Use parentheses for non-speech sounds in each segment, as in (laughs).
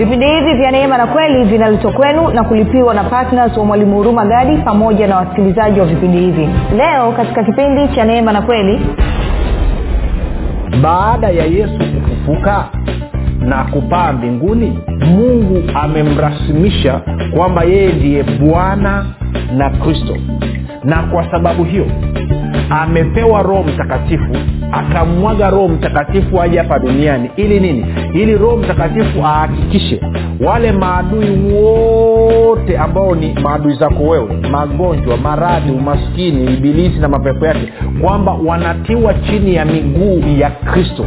vipindi hivi vya neema na kweli vinaletwa kwenu na kulipiwa na ptns wa mwalimu huruma gadi pamoja na wasikilizaji wa vipindi hivi. Leo katika kipindi cha neema na kweli baada ya yesu kufufuka na kupaa mbinguni mungu amemrasimisha kwamba yeye ndiye bwana na kristo. Na kwa sababu hiyo amepewa roho mtakatifu akamwaga roho mtakatifu aje hapa duniani. Ili nini? Ili roho mtakatifu ahakikishe wale maadui wote ambao ni maadui zako wewe magonjwa maradhi umaskini ibilisi na mapepo yake kwamba wanatiwa chini ya miguu ya kristo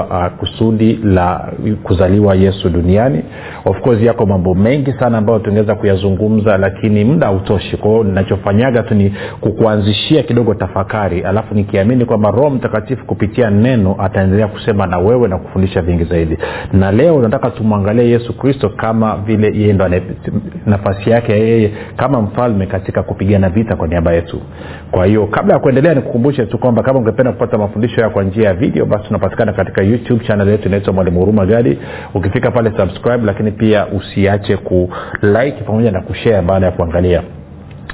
uh, kusudi la kuzaliwa yesu duniani. Of course yako mambo mengi sana ambayo tungeweza kuyazungumza lakini muda hautoshi. Kwao ninachofanyaga tu ni kukuanzishia kidogo tafakari. Alafu nikiamini kwamba roho mtakatifu kupitia neno ataendelea kusema na wewe na kufundisha vingi zaidi. Na leo nataka tumwangalie yesu kristo kama vile yeye ndo nafasi yake yeye kama mfalme katika kupigana vita kwa niaba yetu. Kwa hiyo kabla ya kuendelea nikukumbushe tu kwamba kama ungependa kupata mafundisho haya kwa njia ya video basi tunapatikana katika youtube channel yetu inaitwa mwalimu huruma gadi. Ukifika pale subscribe lakini pia usiache kulike pamoja na kushare baada ya kuangalia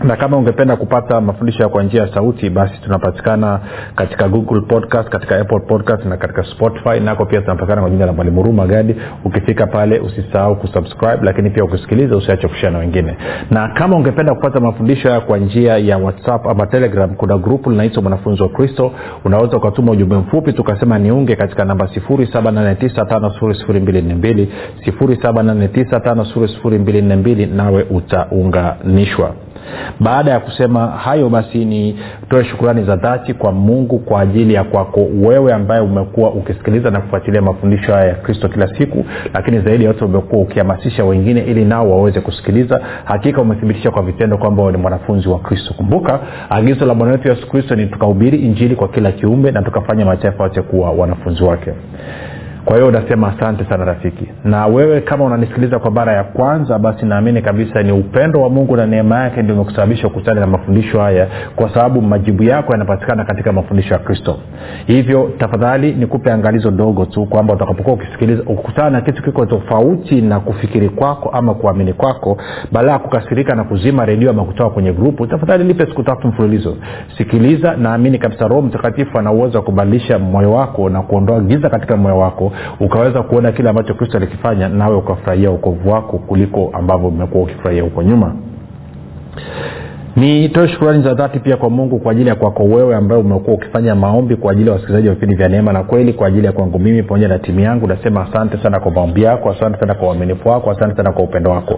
na kama ungependa kupata mafundisho kwa njia ya sauti basi tunapatikana katika google podcast katika apple podcast na katika spotify. Nako pia tunapatikana kwa jina la mwalimu ruma gadi. Ukifika pale usisahau kusubscribe lakini pia ukisikiliza usiache kushia na wengine. Na kama ungependa kupata mafundisho haya kwa njia ya whatsapp ama telegram kuna grupu linaitwa mwanafunzi wa kristo. Unaweza ukatuma ujumbe mfupi tukasema niunge katika namba 7895242 7895242 nawe utaunganishwa baada ya kusema hayo basi nitoe shukurani za dhati kwa mungu kwa ajili ya kwako wewe ambaye umekuwa ukisikiliza na kufuatilia mafundisho haya ya kristo kila siku lakini zaidi ya yote umekuwa ukihamasisha wengine ili nao waweze kusikiliza. Hakika umethibitisha kwa vitendo kwamba ni mwanafunzi wa kristo. Kumbuka agizo la bwana wetu yesu kristo ni tukahubiri injili kwa kila kiumbe na tukafanya mataifa yote kuwa wanafunzi wake kwa hiyo unasema asante sana rafiki. Na wewe kama unanisikiliza kwa mara ya kwanza basi naamini kabisa ni upendo wa mungu na neema yake ndio imekusababisha ukutane na mafundisho haya kwa sababu majibu yako yanapatikana katika mafundisho ya kristo. Hivyo tafadhali nikupe angalizo dogo tu kwamba utakapokuwa ukisikiliza ukutana na kitu kiko tofauti na kufikiri kwako ama kuamini kwako baada ya kukasirika na kuzima redio ama kutoka kwenye grupu tafadhali nipe siku tatu mfululizo. Sikiliza naamini kabisa roho mtakatifu ana uwezo wa kubadilisha moyo wako na kuondoa giza katika moyo wako ukaweza kuona kile ambacho kristo alikifanya nawe ukafurahia ukovu wako kuliko ambavyo umekuwa ukifurahia huko nyuma. Nitoe shukurani za dhati pia kwa mungu kwa ajili ya kwako wewe ambaye umekuwa ukifanya maombi kwa ajili ya wasikilizaji wa vipindi vya neema na kweli kwa ajili ya kwangu mimi pamoja na timu yangu. Nasema asante sana kwa maombi yako asante sana kwa uaminifu wako asante sana kwa upendo wako.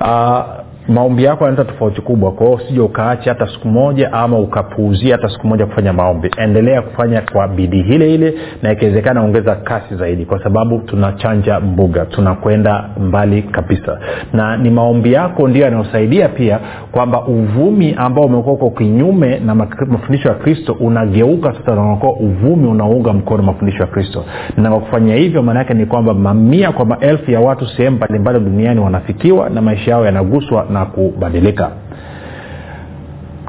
Uh, maombi yako yanaleta tofauti kubwa. Kwa hiyo usija ukaacha hata siku moja ama ukapuuzia hata siku moja kufanya maombi. Endelea kufanya kwa bidii. Ile ile na ikiwezekana ongeza kasi zaidi kwa sababu tunachanja mbuga. Tunakwenda mbali kabisa. Na ni maombi yako ndio yanayosaidia pia kwamba uvumi ambao umekuwa uko kinyume na mafundisho ya kristo unageuka sasa unakuwa uvumi unaunga mkono mafundisho ya kristo. Na kwa kufanya hivyo maana yake ni kwamba mamia kwa maelfu ya watu sehemu mbalimbali duniani wanafikiwa na maisha yao yanaguswa na kubadilika.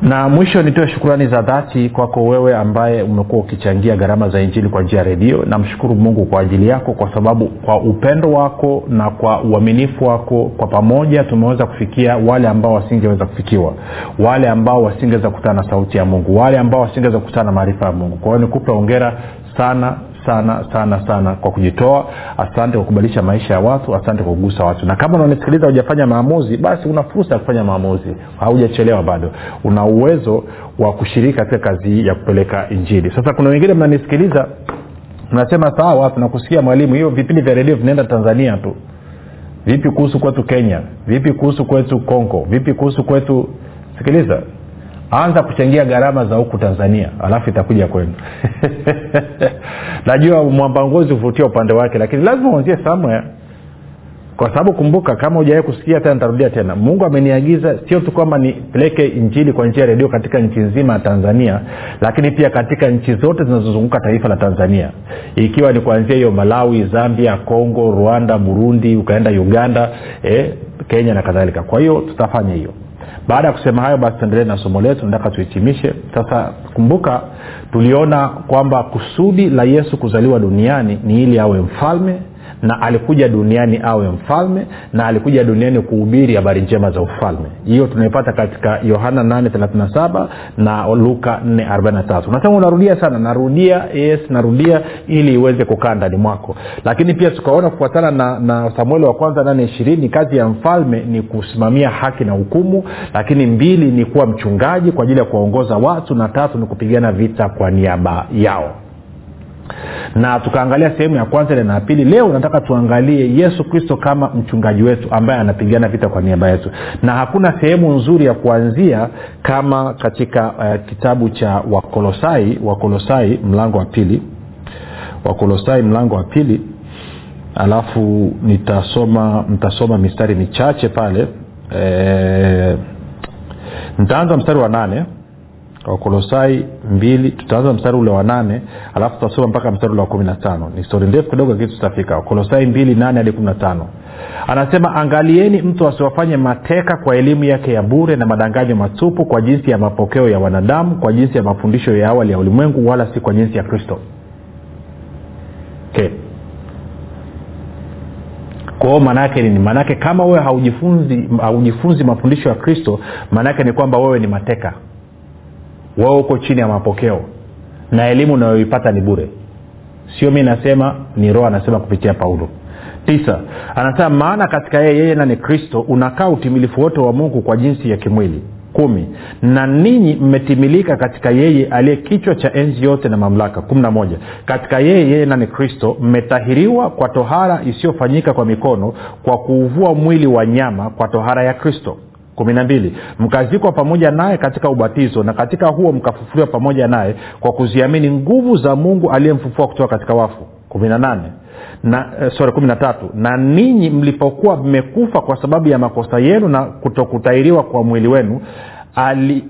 Na mwisho nitoe shukurani za dhati kwako wewe ambaye umekuwa ukichangia gharama za injili kwa njia ya redio. Namshukuru mungu kwa ajili yako kwa sababu kwa upendo wako na kwa uaminifu wako kwa pamoja tumeweza kufikia wale ambao wasingeweza kufikiwa wale ambao wasingeweza kukutana na sauti ya mungu wale ambao wasingeweza kukutana na maarifa ya mungu. Kwa hiyo nikupe ongera sana sana sana sana kwa kujitoa. Asante kwa kubadilisha maisha ya watu asante kwa kugusa watu. Na kama unanisikiliza hujafanya maamuzi basi una fursa ya kufanya maamuzi. Haujachelewa bado. Una uwezo wa kushiriki katika kazi hii ya kupeleka injili. Sasa kuna wengine mnanisikiliza mnasema sawa tunakusikia mwalimu hiyo vipindi vya redio vinaenda tanzania tu. Vipi kuhusu kwetu kenya? Vipi kuhusu kwetu congo? Vipi kuhusu kwetu sikiliza anza kuchangia gharama za huku tanzania alafu itakuja kwenu. (laughs) Najua mwambangozi huvutia upande wake lakini lazima uanzie somewhere. Kwa sababu kumbuka kama ujawai kusikia tena nitarudia tena. Mungu ameniagiza sio tu kwamba nipeleke injili kwa njia ya redio katika nchi nzima ya tanzania lakini pia katika nchi zote zinazozunguka taifa la tanzania. Ikiwa ni kuanzia hiyo malawi zambia congo rwanda burundi ukaenda uganda eh, kenya na kadhalika. Kwa hiyo tutafanya hiyo baada ya kusema hayo basi tuendelee na somo letu nataka tuhitimishe. Sasa kumbuka tuliona kwamba kusudi la yesu kuzaliwa duniani ni ili awe mfalme na alikuja duniani awe mfalme na alikuja duniani kuhubiri habari njema za ufalme. Hiyo tunaipata katika yohana 837 na luka 443 nasema unarudia sana narudia yes narudia ili iweze kukaa ndani mwako. Lakini pia tukaona kufuatana na, na samueli wa kwanza 8 kazi ya mfalme ni kusimamia haki na hukumu lakini mbili ni kuwa mchungaji kwa ajili ya kuwaongoza watu na tatu ni kupigana vita kwa niaba yao na tukaangalia sehemu ya kwanza ile na ya pili leo nataka tuangalie yesu kristo kama mchungaji wetu ambaye anapigana vita kwa niaba yetu. Na hakuna sehemu nzuri ya kuanzia kama katika uh, kitabu cha wakolosai wakolosai mlango wa pili. Wakolosai mlango wa pili. Alafu nitasoma nitasoma mistari michache pale. E, nitaanza mstari wa nane wakolosai mbili tutaanza mstari ule wa nane alafu tutasoma mpaka mstari ule wa kumi na tano. Ni stori ndefu kidogo lakini tutafika. Wakolosai mbili nane hadi kumi na tano. Anasema angalieni mtu asiwafanye mateka kwa elimu yake ya bure na madanganyo matupu kwa jinsi ya mapokeo ya wanadamu kwa jinsi ya mafundisho ya awali ya ulimwengu wala si kwa jinsi ya kristo. Okay. Kwao maanaake nini? Maanaake kama wewe haujifunzi haujifunzi mafundisho ya kristo maanaake ni kwamba wewe ni mateka wewe uko chini ya mapokeo. Na elimu unayoipata ni bure. Sio mi nasema ni roho anasema kupitia paulo. Tisa anasema maana katika yeye yeye na ni kristo unakaa utimilifu wote wa mungu kwa jinsi ya kimwili. Kumi na ninyi mmetimilika katika yeye aliye kichwa cha enzi yote na mamlaka. Kumi na moja katika yeye yeye nani kristo mmetahiriwa kwa tohara isiyofanyika kwa mikono kwa kuuvua mwili wa nyama kwa tohara ya kristo kumi mkazikwa pamoja naye katika ubatizo na katika huo mkafufuliwa pamoja naye kwa kuziamini nguvu za mungu aliyemfufua kutoka katika wafu. kumi na eh, kumi na tatu. Na ninyi mlipokuwa mmekufa kwa sababu ya makosa yenu na kutokutairiwa kwa mwili wenu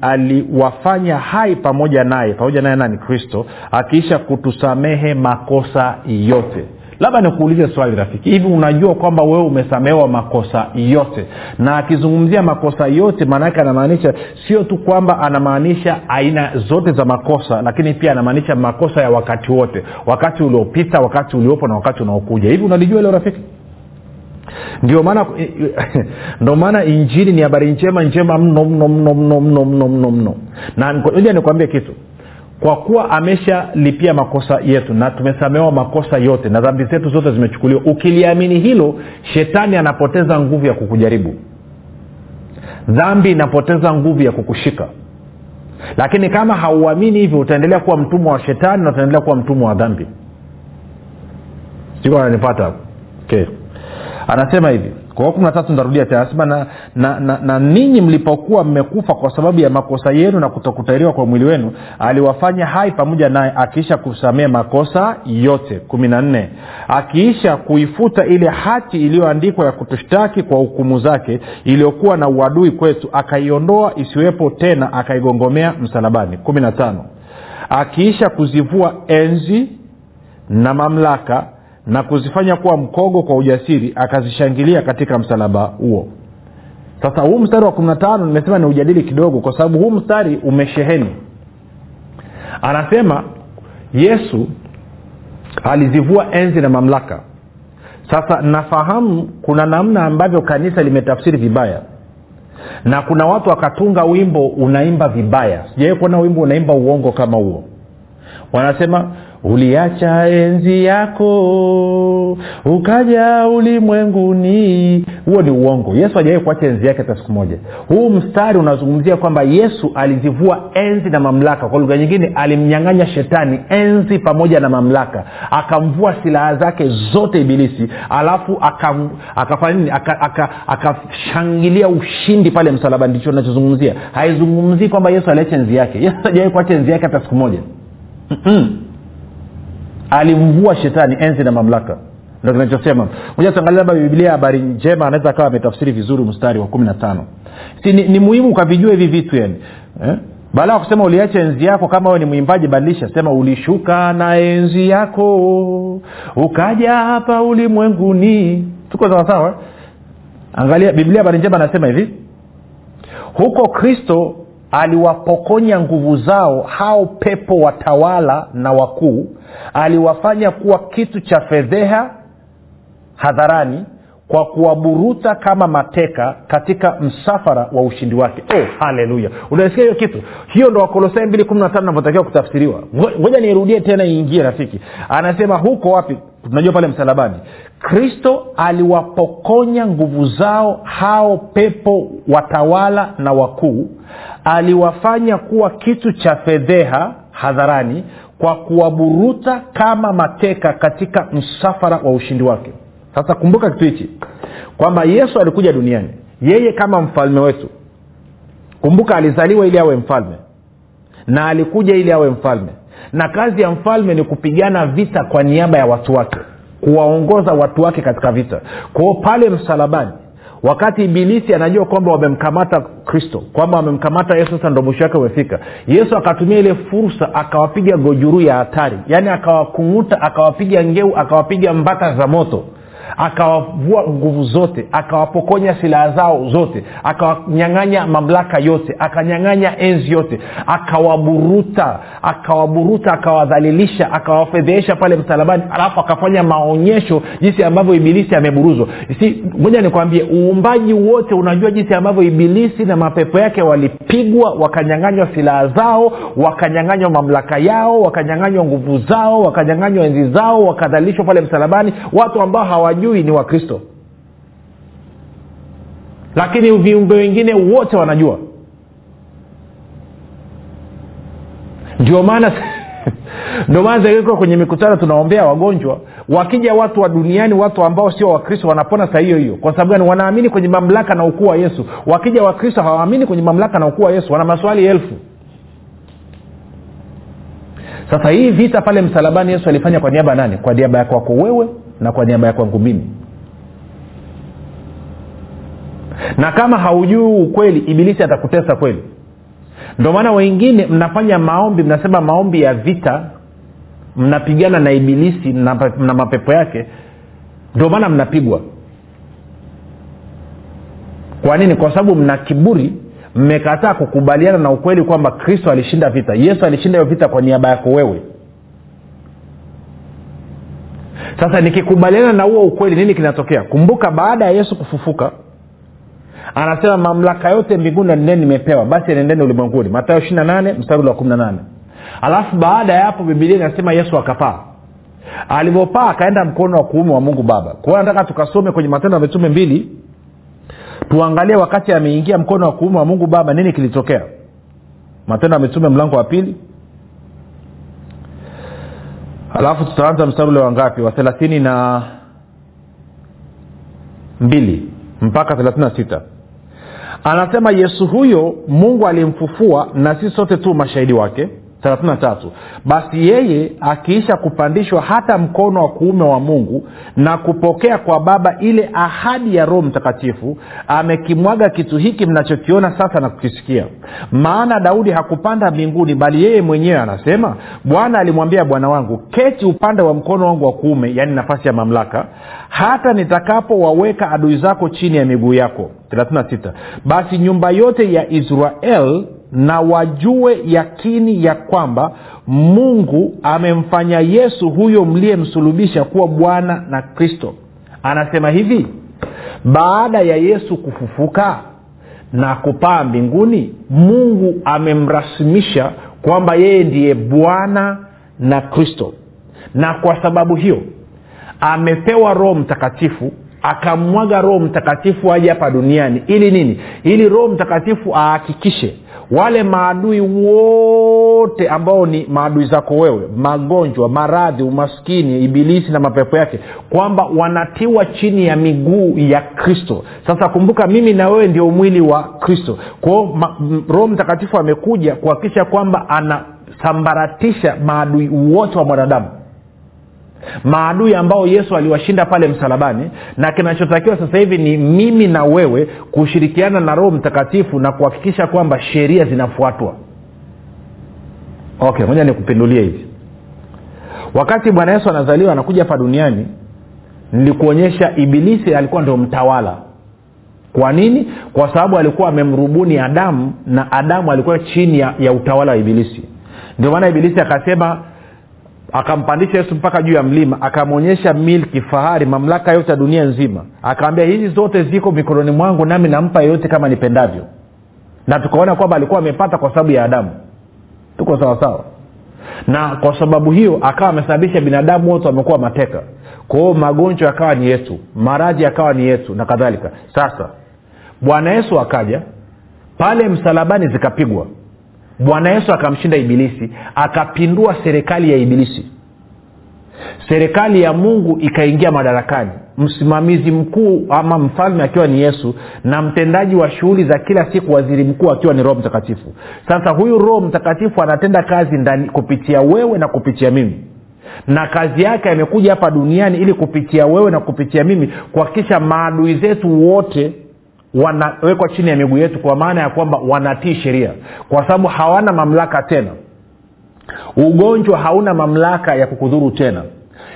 aliwafanya ali hai pamoja naye. Pamoja naye nani? Kristo akiisha kutusamehe makosa yote labda nikuulize swali rafiki. Hivi unajua kwamba wewe umesamehewa makosa yote? Na akizungumzia makosa yote maanaake anamaanisha sio tu kwamba anamaanisha aina zote za makosa lakini pia anamaanisha makosa ya wakati wote. Wakati uliopita wakati uliopo na wakati unaokuja. Hivi unalijua leo rafiki? Ndio maana (laughs) ndio maana injili ni habari njema njema mno mno mno mno mno mno mno na moja nikwambie kitu kwa kuwa ameshalipia makosa yetu na tumesamehewa makosa yote na dhambi zetu zote zimechukuliwa ukiliamini hilo shetani anapoteza nguvu ya kukujaribu. Dhambi inapoteza nguvu ya kukushika. Lakini kama hauamini hivyo utaendelea kuwa mtumwa wa shetani na utaendelea kuwa mtumwa wa dhambi. Siko ananipata okay. anasema hivi kwa kumi na tatu ntarudia tena nasema na, na, na, na ninyi mlipokuwa mmekufa kwa sababu ya makosa yenu na kutokutairiwa kwa mwili wenu aliwafanya hai pamoja naye akiisha kusamea makosa yote. Kumi na nne akiisha kuifuta ile hati iliyoandikwa ya kutushtaki kwa hukumu zake iliyokuwa na uadui kwetu akaiondoa isiwepo tena akaigongomea msalabani. Kumi na tano akiisha kuzivua enzi na mamlaka na kuzifanya kuwa mkogo kwa ujasiri akazishangilia katika msalaba huo. Sasa huu mstari wa kumi na tano nimesema ni ujadili kidogo kwa sababu huu mstari umesheheni. Anasema yesu alizivua enzi na mamlaka. Sasa nafahamu kuna namna ambavyo kanisa limetafsiri vibaya na kuna watu wakatunga wimbo unaimba vibaya. Sijawai kuona wimbo unaimba uongo kama huo wanasema uliacha enzi yako ukaja ulimwenguni. Huo ni uongo. Yesu hajawai kuacha enzi yake hata siku moja. Huu mstari unazungumzia kwamba yesu alizivua enzi na mamlaka. Kwa lugha nyingine alimnyang'anya shetani enzi pamoja na mamlaka. Akamvua silaha zake zote ibilisi. Alafu akafanya nini? Akashangilia aka, aka ushindi pale msalabani. Ndicho nachozungumzia haizungumzii kwamba yesu aliacha enzi yake. Yesu hajawai kuacha enzi yake hata siku moja alimvua shetani enzi na mamlaka. Ndo kinachosema. Moja tuangalia labda biblia habari njema anaweza akawa ametafsiri vizuri mstari wa kumi na tano. Si ni, ni muhimu ukavijua hivi vitu yani. Eh? baada ya kusema uliacha enzi yako kama wewe ni mwimbaji badilisha. Sema ulishuka na enzi yako ukaja hapa ulimwenguni. Tuko sawasawa angalia biblia habari njema anasema hivi huko kristo aliwapokonya nguvu zao hao pepo watawala na wakuu. Aliwafanya kuwa kitu cha fedheha hadharani kwa kuwaburuta kama mateka katika msafara wa ushindi wake. Oh, haleluya. Unasikia hiyo kitu? Hiyo ndo wakolosai mbili kumi na tano navyotakiwa kutafsiriwa. Ngoja nirudie tena iingie rafiki. Anasema huko wapi tunajua pale msalabani kristo aliwapokonya nguvu zao hao pepo watawala na wakuu. Aliwafanya kuwa kitu cha fedheha hadharani kwa kuwaburuta kama mateka katika msafara wa ushindi wake. Sasa kumbuka kitu hichi kwamba yesu alikuja duniani yeye kama mfalme wetu. Kumbuka alizaliwa ili awe mfalme na alikuja ili awe mfalme na kazi ya mfalme ni kupigana vita kwa niaba ya watu wake kuwaongoza watu wake katika vita. Kwao pale msalabani wakati ibilisi anajua kwamba wamemkamata kristo kwamba wamemkamata yesu sasa ndo mwisho wake umefika. Yesu akatumia ile fursa akawapiga gojuruu ya hatari. Yaani akawakung'uta akawapiga ngeu akawapiga mbata za moto akawavua nguvu zote akawapokonya silaha zao zote akawanyang'anya mamlaka yote akanyang'anya enzi yote akawaburuta akawaburuta akawadhalilisha akawafedhehesha pale msalabani alafu akafanya maonyesho jinsi ambavyo ibilisi ameburuzwa. Si moja nikwambie uumbaji wote unajua jinsi ambavyo ibilisi na mapepo yake walipigwa wakanyang'anywa silaha zao wakanyang'anywa mamlaka yao wakanyang'anywa nguvu zao wakanyang'anywa enzi zao wakadhalilishwa pale msalabani. Watu ambao hawajui ni wakristo. Lakini viumbe wengine wote wanajua. Ndio maana (laughs) ndio maana ziko kwenye mikutano tunaombea wagonjwa wakija watu wa duniani watu ambao sio wakristo wanapona saa hiyo hiyo. Kwa sababu gani? Wanaamini kwenye mamlaka na ukuu wa yesu. Wakija wakristo hawaamini kwenye mamlaka na ukuu wa yesu. Wana maswali elfu. Sasa hii vita pale msalabani yesu alifanya kwa niaba ya nani? Kwa niaba ya kwako wewe na kwa niaba ya kwangu mimi. Na kama haujui ukweli ibilisi atakutesa kweli. Ndio maana wengine mnafanya maombi mnasema maombi ya vita mnapigana na ibilisi na, mapepo yake. Ndio maana mnapigwa. Kwa nini? Kwa sababu mna kiburi mmekataa kukubaliana na ukweli kwamba kristo alishinda vita. Yesu alishinda hiyo vita kwa niaba yako wewe sasa nikikubaliana na huo ukweli nini kinatokea? Kumbuka baada ya yesu kufufuka anasema mamlaka yote mbinguni na nimepewa. Basi anendeni ulimwenguni. Matayo ishiri na nane mstari wa kumi na nane. Alafu baada ya hapo bibilia inasema yesu akapaa. Alivyopaa akaenda mkono wa kuume wa mungu baba. Kwa hiyo nataka tukasome kwenye matendo ya mitume mbili tuangalie wakati ameingia mkono wa kuume wa mungu baba nini kilitokea? Matendo ya mitume mlango wa pili alafu tutaanza mstari ule wangapi wa thelathini na mbili mpaka thelathini na sita. Anasema yesu huyo mungu alimfufua na sisi sote tu mashahidi wake 33 basi yeye akiisha kupandishwa hata mkono wa kuume wa mungu na kupokea kwa baba ile ahadi ya roho mtakatifu amekimwaga kitu hiki mnachokiona sasa na kukisikia. Maana daudi hakupanda mbinguni bali yeye mwenyewe anasema bwana alimwambia bwana wangu keti upande wa mkono wangu wa kuume yaani nafasi ya mamlaka hata nitakapowaweka adui zako chini ya miguu yako 36 basi nyumba yote ya israel na wajue yakini ya kwamba mungu amemfanya yesu huyo mliyemsulubisha kuwa bwana na kristo. Anasema hivi baada ya yesu kufufuka na kupaa mbinguni mungu amemrasimisha kwamba yeye ndiye bwana na kristo. Na kwa sababu hiyo amepewa roho mtakatifu akamwaga roho mtakatifu aje hapa duniani. Ili nini? Ili roho mtakatifu ahakikishe wale maadui wote ambao ni maadui zako wewe magonjwa maradhi umaskini ibilisi na mapepo yake kwamba wanatiwa chini ya miguu ya kristo. Sasa kumbuka mimi na wewe ndio mwili wa kristo. Kwao roho mtakatifu amekuja kuhakikisha kwamba anasambaratisha maadui wote wa mwanadamu maadui ambao yesu aliwashinda pale msalabani na kinachotakiwa sasa hivi ni mimi na wewe kushirikiana na roho mtakatifu na kuhakikisha kwamba sheria zinafuatwa. Okay moja nikupindulie hivi. Wakati bwana yesu anazaliwa anakuja hapa duniani nilikuonyesha ibilisi alikuwa ndio mtawala. Kwa nini? Kwa sababu alikuwa amemrubuni adamu na adamu alikuwa chini ya, ya utawala wa ibilisi. Ndio maana ibilisi akasema akampandisha yesu mpaka juu ya mlima akamwonyesha milki fahari mamlaka yote ya dunia nzima. Akawambia hizi zote ziko mikononi mwangu nami nampa yeyote kama nipendavyo. Na tukaona kwamba alikuwa amepata kwa sababu ya adamu. Tuko sawasawa na kwa sababu hiyo akawa amesababisha binadamu wote wamekuwa mateka. Kwao magonjwa yakawa ni yetu maradhi yakawa ni yetu na kadhalika. Sasa bwana yesu akaja pale msalabani zikapigwa bwana yesu akamshinda ibilisi akapindua serikali ya ibilisi. Serikali ya mungu ikaingia madarakani. Msimamizi mkuu ama mfalme akiwa ni yesu na mtendaji wa shughuli za kila siku waziri mkuu akiwa ni roho mtakatifu. Sasa huyu roho mtakatifu anatenda kazi ndani kupitia wewe na kupitia mimi. Na kazi yake amekuja hapa duniani ili kupitia wewe na kupitia mimi kuhakikisha maadui zetu wote wanawekwa chini ya miguu yetu kwa maana ya kwamba wanatii sheria. Kwa sababu hawana mamlaka tena. Ugonjwa hauna mamlaka ya kukudhuru tena.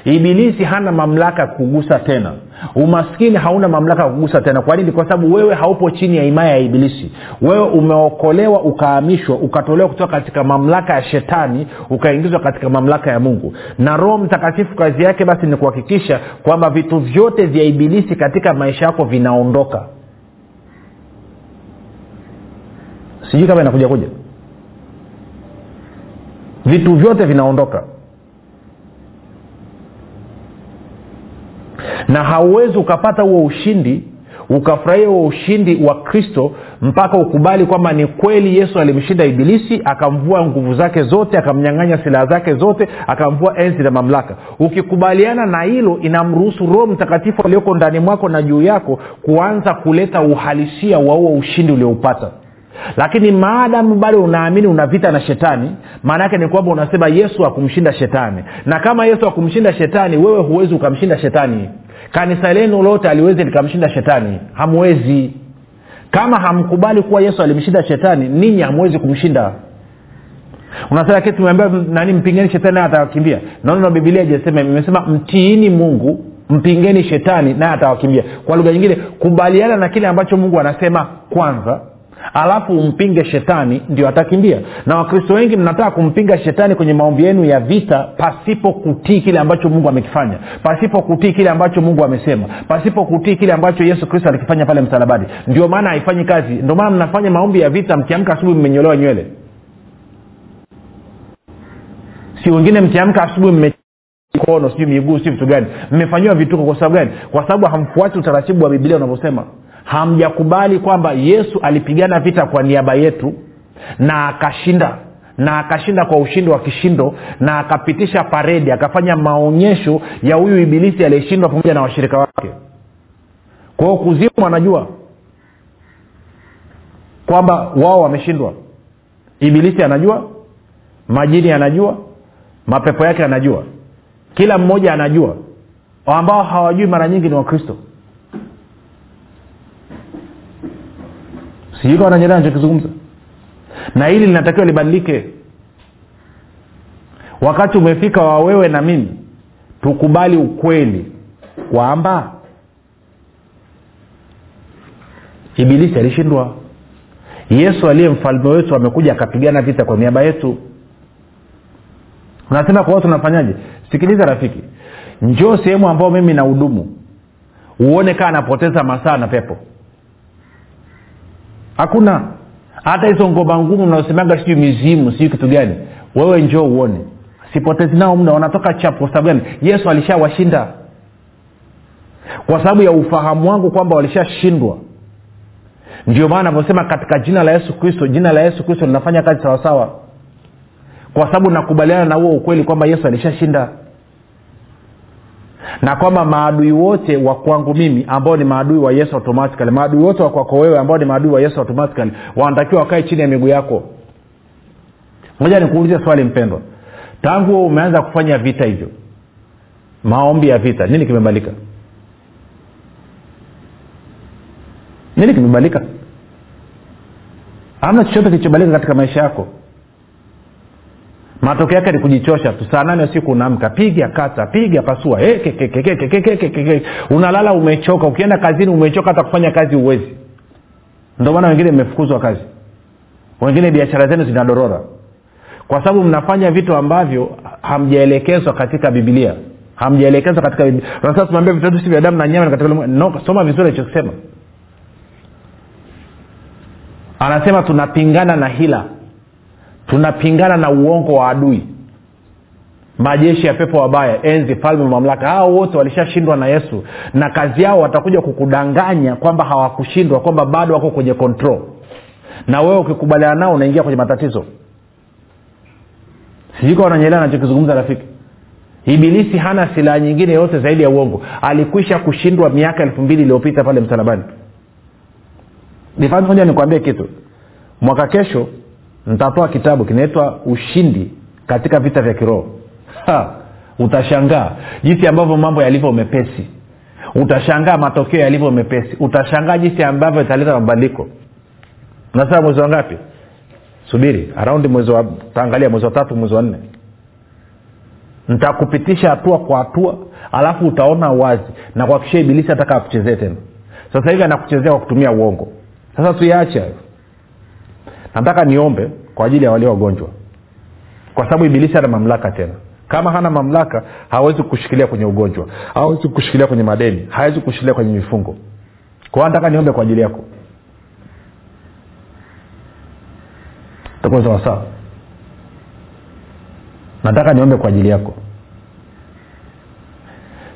Ibilisi hana mamlaka ya kugusa tena. Umaskini hauna mamlaka ya kugusa tena. Kwa nini? Kwa sababu wewe haupo chini ya himaya ya ibilisi. Wewe umeokolewa ukahamishwa ukatolewa kutoka katika mamlaka ya shetani ukaingizwa katika mamlaka ya mungu. Na roho mtakatifu kazi yake basi ni kuhakikisha kwamba vitu vyote vya ibilisi katika maisha yako vinaondoka sijui kama inakuja kuja vitu vyote vinaondoka. Na hauwezi ukapata huo ushindi ukafurahia huo ushindi wa kristo mpaka ukubali kwamba ni kweli yesu alimshinda ibilisi akamvua nguvu zake zote akamnyang'anya silaha zake zote akamvua enzi na mamlaka. Ukikubaliana na hilo inamruhusu roho mtakatifu alioko ndani mwako na juu yako kuanza kuleta uhalisia wa huo ushindi ulioupata lakini maadamu bado unaamini una vita na shetani maana yake ni kwamba unasema yesu akumshinda shetani. Na kama yesu akumshinda shetani wewe huwezi ukamshinda shetani. Kanisa lenu lote aliwezi likamshinda shetani. Hamwezi. Kama hamkubali kuwa yesu alimshinda shetani ninyi hamwezi kumshinda. Unasema tumeambia nani mpingeni shetani atawakimbia? Naona bibilia ijasema imesema mtiini mungu mpingeni shetani naye atawakimbia. Kwa lugha nyingine kubaliana na kile ambacho mungu anasema kwanza alafu umpinge shetani ndio atakimbia. Na wakristo wengi mnataka kumpinga shetani kwenye maombi yenu ya vita pasipo kutii kile ambacho mungu amekifanya. Pasipo kutii kile ambacho mungu amesema. Pasipo kutii kile ambacho yesu kristo alikifanya pale msalabani. Ndio maana haifanyi kazi. Ndio maana mnafanya maombi ya vita mkiamka asubuhi mmenyolewa nywele. Si wengine mkiamka asubuhi mme mikono sijui miguu si vitu gani. Mmefanyiwa vituko kwa sababu gani? Kwa sababu hamfuati utaratibu wa bibilia unavyosema hamjakubali kwamba yesu alipigana vita kwa niaba yetu na akashinda na akashinda kwa ushindi wa kishindo na akapitisha paredi akafanya maonyesho ya huyu ibilisi aliyeshindwa pamoja na washirika wake. Kwao kuzimu anajua kwamba wao wameshindwa. Ibilisi anajua majini anajua mapepo yake anajua kila mmoja anajua. Ambao hawajui mara nyingi ni wakristo sijui kama nanyelea nachokizungumza na hili linatakiwa libadilike. Wakati umefika wa wewe na mimi tukubali ukweli kwamba ibilisi alishindwa. Yesu aliye mfalme wetu amekuja akapigana vita kwa niaba yetu. Unasema kwa watu unafanyaje sikiliza rafiki njoo sehemu ambao mimi na hudumu uone kaa anapoteza masaa na pepo hakuna. Hata hizo ngoma ngumu mnaosemaga sijui mizimu sijui kitu gani wewe njoo uone. Sipotezi nao mna wanatoka chapu. Kwa sababu gani? Yesu alishawashinda. Kwa sababu ya ufahamu wangu kwamba walishashindwa. Ndio maana anavyosema katika jina la yesu kristo jina la yesu kristo linafanya kazi sawasawa. Kwa sababu nakubaliana na huo ukweli kwamba yesu alishashinda na kwamba maadui wote wa kwangu mimi ambao ni maadui wa yesu automatically maadui wote wa kwako wewe ambao ni maadui wa yesu automatically wanatakiwa wakae chini ya miguu yako. Moja nikuulize swali mpendwa. Tangu umeanza kufanya vita hivyo maombi ya vita nini kimebadilika nini kimebadilika amna chochote kilichobadilika katika maisha yako matokeo yake ni kujichosha tu. Saa nane usiku unaamka piga kata piga pasua. Eh, hey, keke, keke, keke, keke, keke. unalala umechoka. Ukienda kazini umechoka hata kufanya kazi uwezi ndio maana wengine mmefukuzwa kazi. Wengine biashara zenu zinadorora. Kwa sababu mnafanya vitu ambavyo hamjaelekezwa katika bibilia hamjaelekezwa katika bibilia vitatu si vya damu na nyama katika no, soma vizuri alichokisema anasema tunapingana na hila tunapingana na uongo wa adui. Majeshi ya pepo wabaya enzi falme mamlaka hao wote walishashindwa na yesu. Na kazi yao watakuja kukudanganya kwamba hawakushindwa kwamba bado wako kwenye control. Na wewe ukikubaliana nao unaingia kwenye matatizo. Sijuka wananyelea anachokizungumza rafiki. Ibilisi hana silaha nyingine yote zaidi ya uongo. Alikwisha kushindwa miaka elfu mbili iliyopita pale msalabani. Moja nikwambie kitu. Mwaka kesho nitatoa kitabu kinaitwa ushindi katika vita vya kiroho. Utashangaa jinsi ambavyo mambo yalivyo mepesi. Utashangaa matokeo yalivyo mepesi. Utashangaa jinsi ambavyo italeta mabadiliko. Unasema mwezi wa ngapi? Subiri araundi mwezi wa taangalia mwezi wa tatu mwezi wa nne. Ntakupitisha hatua kwa hatua alafu utaona wazi na kuakishia ibilisi ataka akuchezee tena. Sasa hivi anakuchezea kwa kutumia uongo. Sasa tuyaache hayo nataka niombe kwa ajili ya walio wagonjwa. Kwa sababu ibilisi ana mamlaka tena. Kama hana mamlaka hawezi kushikilia kwenye ugonjwa. Hawezi kushikilia kwenye madeni. Hawezi kushikilia kwenye mifungo. Kwa nataka niombe kwa ajili yako. Sawasawa nataka niombe kwa ajili yako.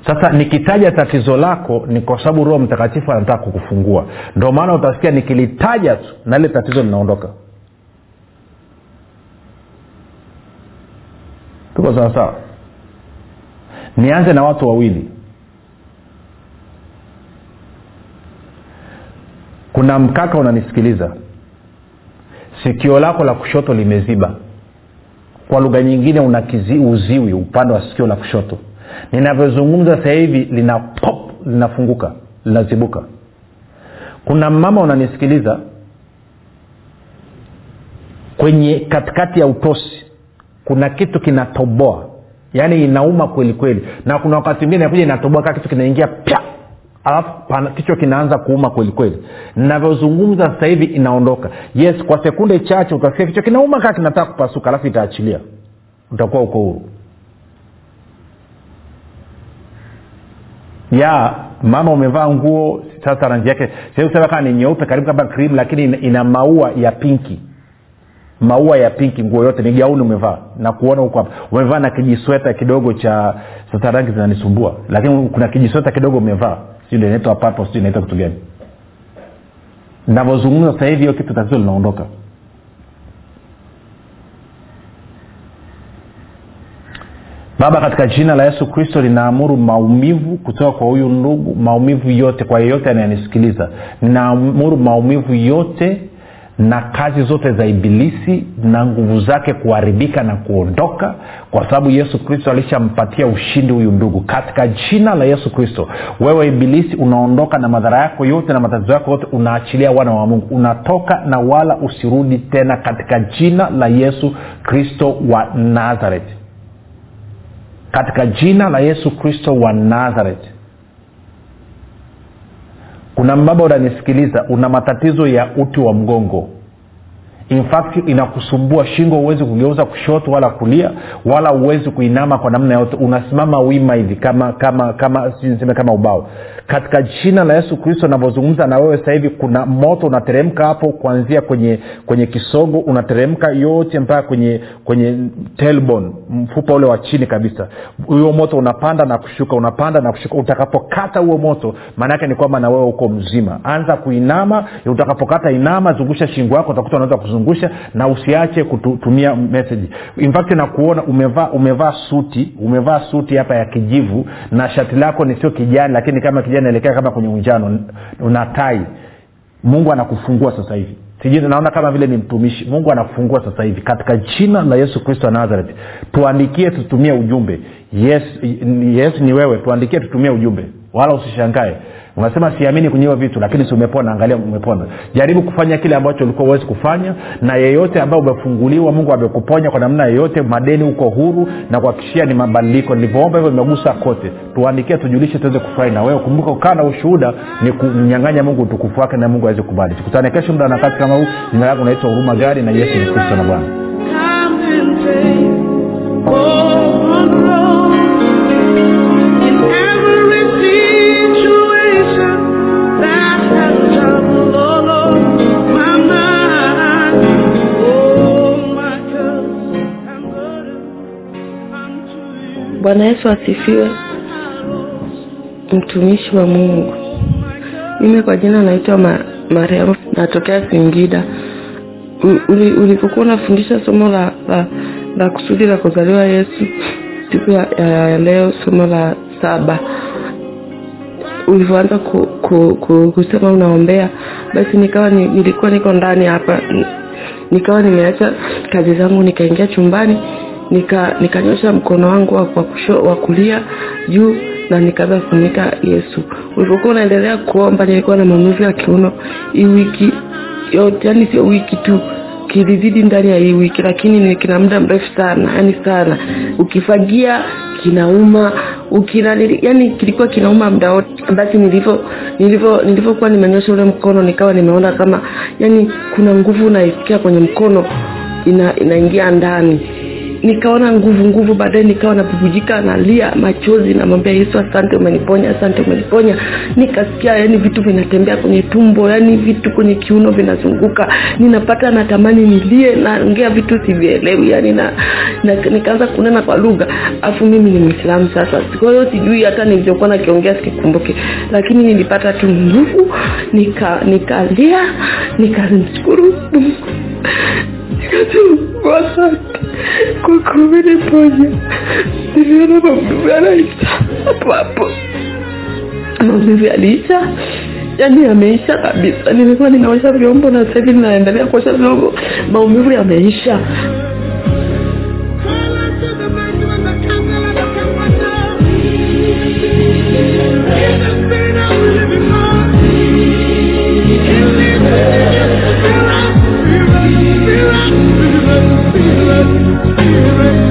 Sasa nikitaja tatizo lako ni kwa sababu roho mtakatifu anataka kukufungua. Ndio maana utasikia nikilitaja tu na lile tatizo linaondoka tuko sawasawa nianze na watu wawili. Kuna mkaka unanisikiliza. Sikio lako la kushoto limeziba. Kwa lugha nyingine una uziwi upande wa sikio la kushoto. Ninavyozungumza sasa hivi lina pop linafunguka linazibuka. Kuna mama unanisikiliza. Kwenye katikati ya utosi kuna kitu kinatoboa. Yaani inauma kweli kweli. Na kuna wakati mwingine inakuja inatoboa kaa kitu kinaingia pya. Alafu kichwa kinaanza kuuma kweli kweli. Navyozungumza sasa hivi inaondoka. Yes kwa sekunde chache utasikia kichwa kinauma kaa kinataka kupasuka alafu itaachilia. Utakuwa uko huru. Ya mama umevaa nguo sasa rangi yake siusema kama ni nyeupe karibu kama cream lakini ina maua ya pinki maua ya pinki nguo yote ni gauni umevaa. Na kuona huko hapa. Umevaa na kijisweta kidogo cha sasa rangi zinanisumbua. Lakini kuna kijisweta kidogo umevaa. Inaitwa inaitwa kitu gani. Navyozungumza sasa hiyo kitu tatizo linaondoka. Baba katika jina la yesu kristo linaamuru maumivu kutoka kwa huyu ndugu maumivu yote kwa yeyote anayenisikiliza. Ninaamuru maumivu yote na kazi zote za ibilisi na nguvu zake kuharibika na kuondoka kwa sababu yesu kristo alishampatia ushindi huyu ndugu. Katika jina la yesu kristo wewe ibilisi unaondoka na madhara yako yote na matatizo yako yote unaachilia wana wa mungu. Unatoka na wala usirudi tena katika jina la yesu kristo wa nazareti katika jina la yesu kristo wa nazareti kuna mbaba unanisikiliza una matatizo ya uti wa mgongo in fact inakusumbua shingo huwezi kugeuza kushoto wala kulia wala huwezi kuinama kwa namna yote unasimama wima hivi kama kama kama niseme kama ubao. Katika jina la yesu kristo navyozungumza na wewe hivi kuna moto unateremka hapo kuanzia kwenye kwenye kisogo unateremka yote mpaka kwenye kwenye telbon mfupa ule wa chini kabisa. Huo moto unapanda na kushuka unapanda na kushuka. Utakapokata huo moto maanaake ni kwamba na wewe uko mzima. Anza kuinama utakapokata inama zungusha shingo yako utakuta unaweza kuzungusha na usiache kutumia message. In fact nakuona umevaa umevaa suti umevaa suti hapa ya kijivu na shati lako ni sio kijani lakini kama kijani naelekea kama kwenye unjano una tai mungu anakufungua sasa hivi. Sijui naona kama vile ni mtumishi. Mungu anafungua sasa hivi. Katika jina la yesu kristo wa nazareth tuandikie tutumie ujumbe. Yes, yes ni wewe. Tuandikie tutumie ujumbe. Wala usishangae unasema siamini kwenye vitu lakini si umepona angalia umepona. Jaribu kufanya kile ambacho ulikuwa huwezi kufanya na yeyote ambaye umefunguliwa mungu amekuponya kwa namna yeyote madeni huko huru na kuhakikishia ni mabadiliko. Nilivyoomba hivyo imegusa kote. Tuandikie tujulishe tuweze kufurahi na wewe. Kumbuka ukaa na ushuhuda ni kumnyang'anya mungu utukufu wake na mungu aweze kubali. Tukutane kesho muda nakati kama huu. Jina lako unaitwa huruma gari na yesu ni kristo na bwana bwana yesu asifiwe. Mtumishi wa mungu. Mimi kwa jina naitwa Ma, mariamu natokea singida. Ulipokuwa unafundisha somo la, la, la kusudi la kuzaliwa yesu siku ya, ya, ya leo somo la saba ulivyoanza ku, ku, ku, kusema unaombea basi nikawa ni, nilikuwa niko ndani hapa nikawa nimeacha kazi zangu nikaingia chumbani nika nikanyosha mkono wangu wa, kulia juu na nikaanza kufunika yesu. Ulipokuwa unaendelea kuomba nilikuwa na maumivu ya kiuno. Hii wiki yote yani sio wiki tu kilizidi ndani ya hii wiki lakini ni kina muda mrefu sana yani sana. Ukifagia kinauma ukina yani kilikuwa kinauma muda wote. Basi nilivyo nilivyo nilivyokuwa nimenyosha ule mkono nikawa nimeona kama yani kuna nguvu naisikia kwenye mkono ina, inaingia ndani nikaona nguvu nguvu baadaye nikawa nabubujika nalia machozi namwambia yesu asante umeniponya asante umeniponya. Nikasikia yani vitu vinatembea kwenye tumbo yani vitu kwenye kiuno vinazunguka. Ninapata natamani nilie naongea vitu sivielewi yani na, na nikaanza kunena kwa lugha. Afu mimi ni mwislamu sasa. Kwa hiyo sijui hata nilivyokuwa nakiongea sikikumbuke lakini nilipata tu nguvu nika nikalia nikamshukuru mungu. nikasema asante kwa kuniponya niliona maumivu yanaisha hapo hapo. Maumivu yaliisha yaani yameisha kabisa. Nilikuwa ninaosha vyombo na sasa hivi ninaendelea kuosha vyombo. Maumivu yameisha spirit, spirit, spirit, spirit,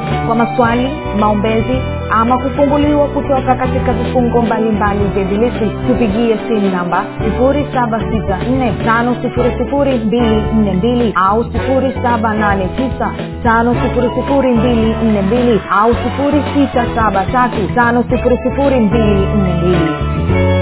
kwa maswali maombezi ama kufunguliwa kutoka katika vifungo mbalimbali vya bilisi tupigie simu namba 7645242 au 7895242 au 6735242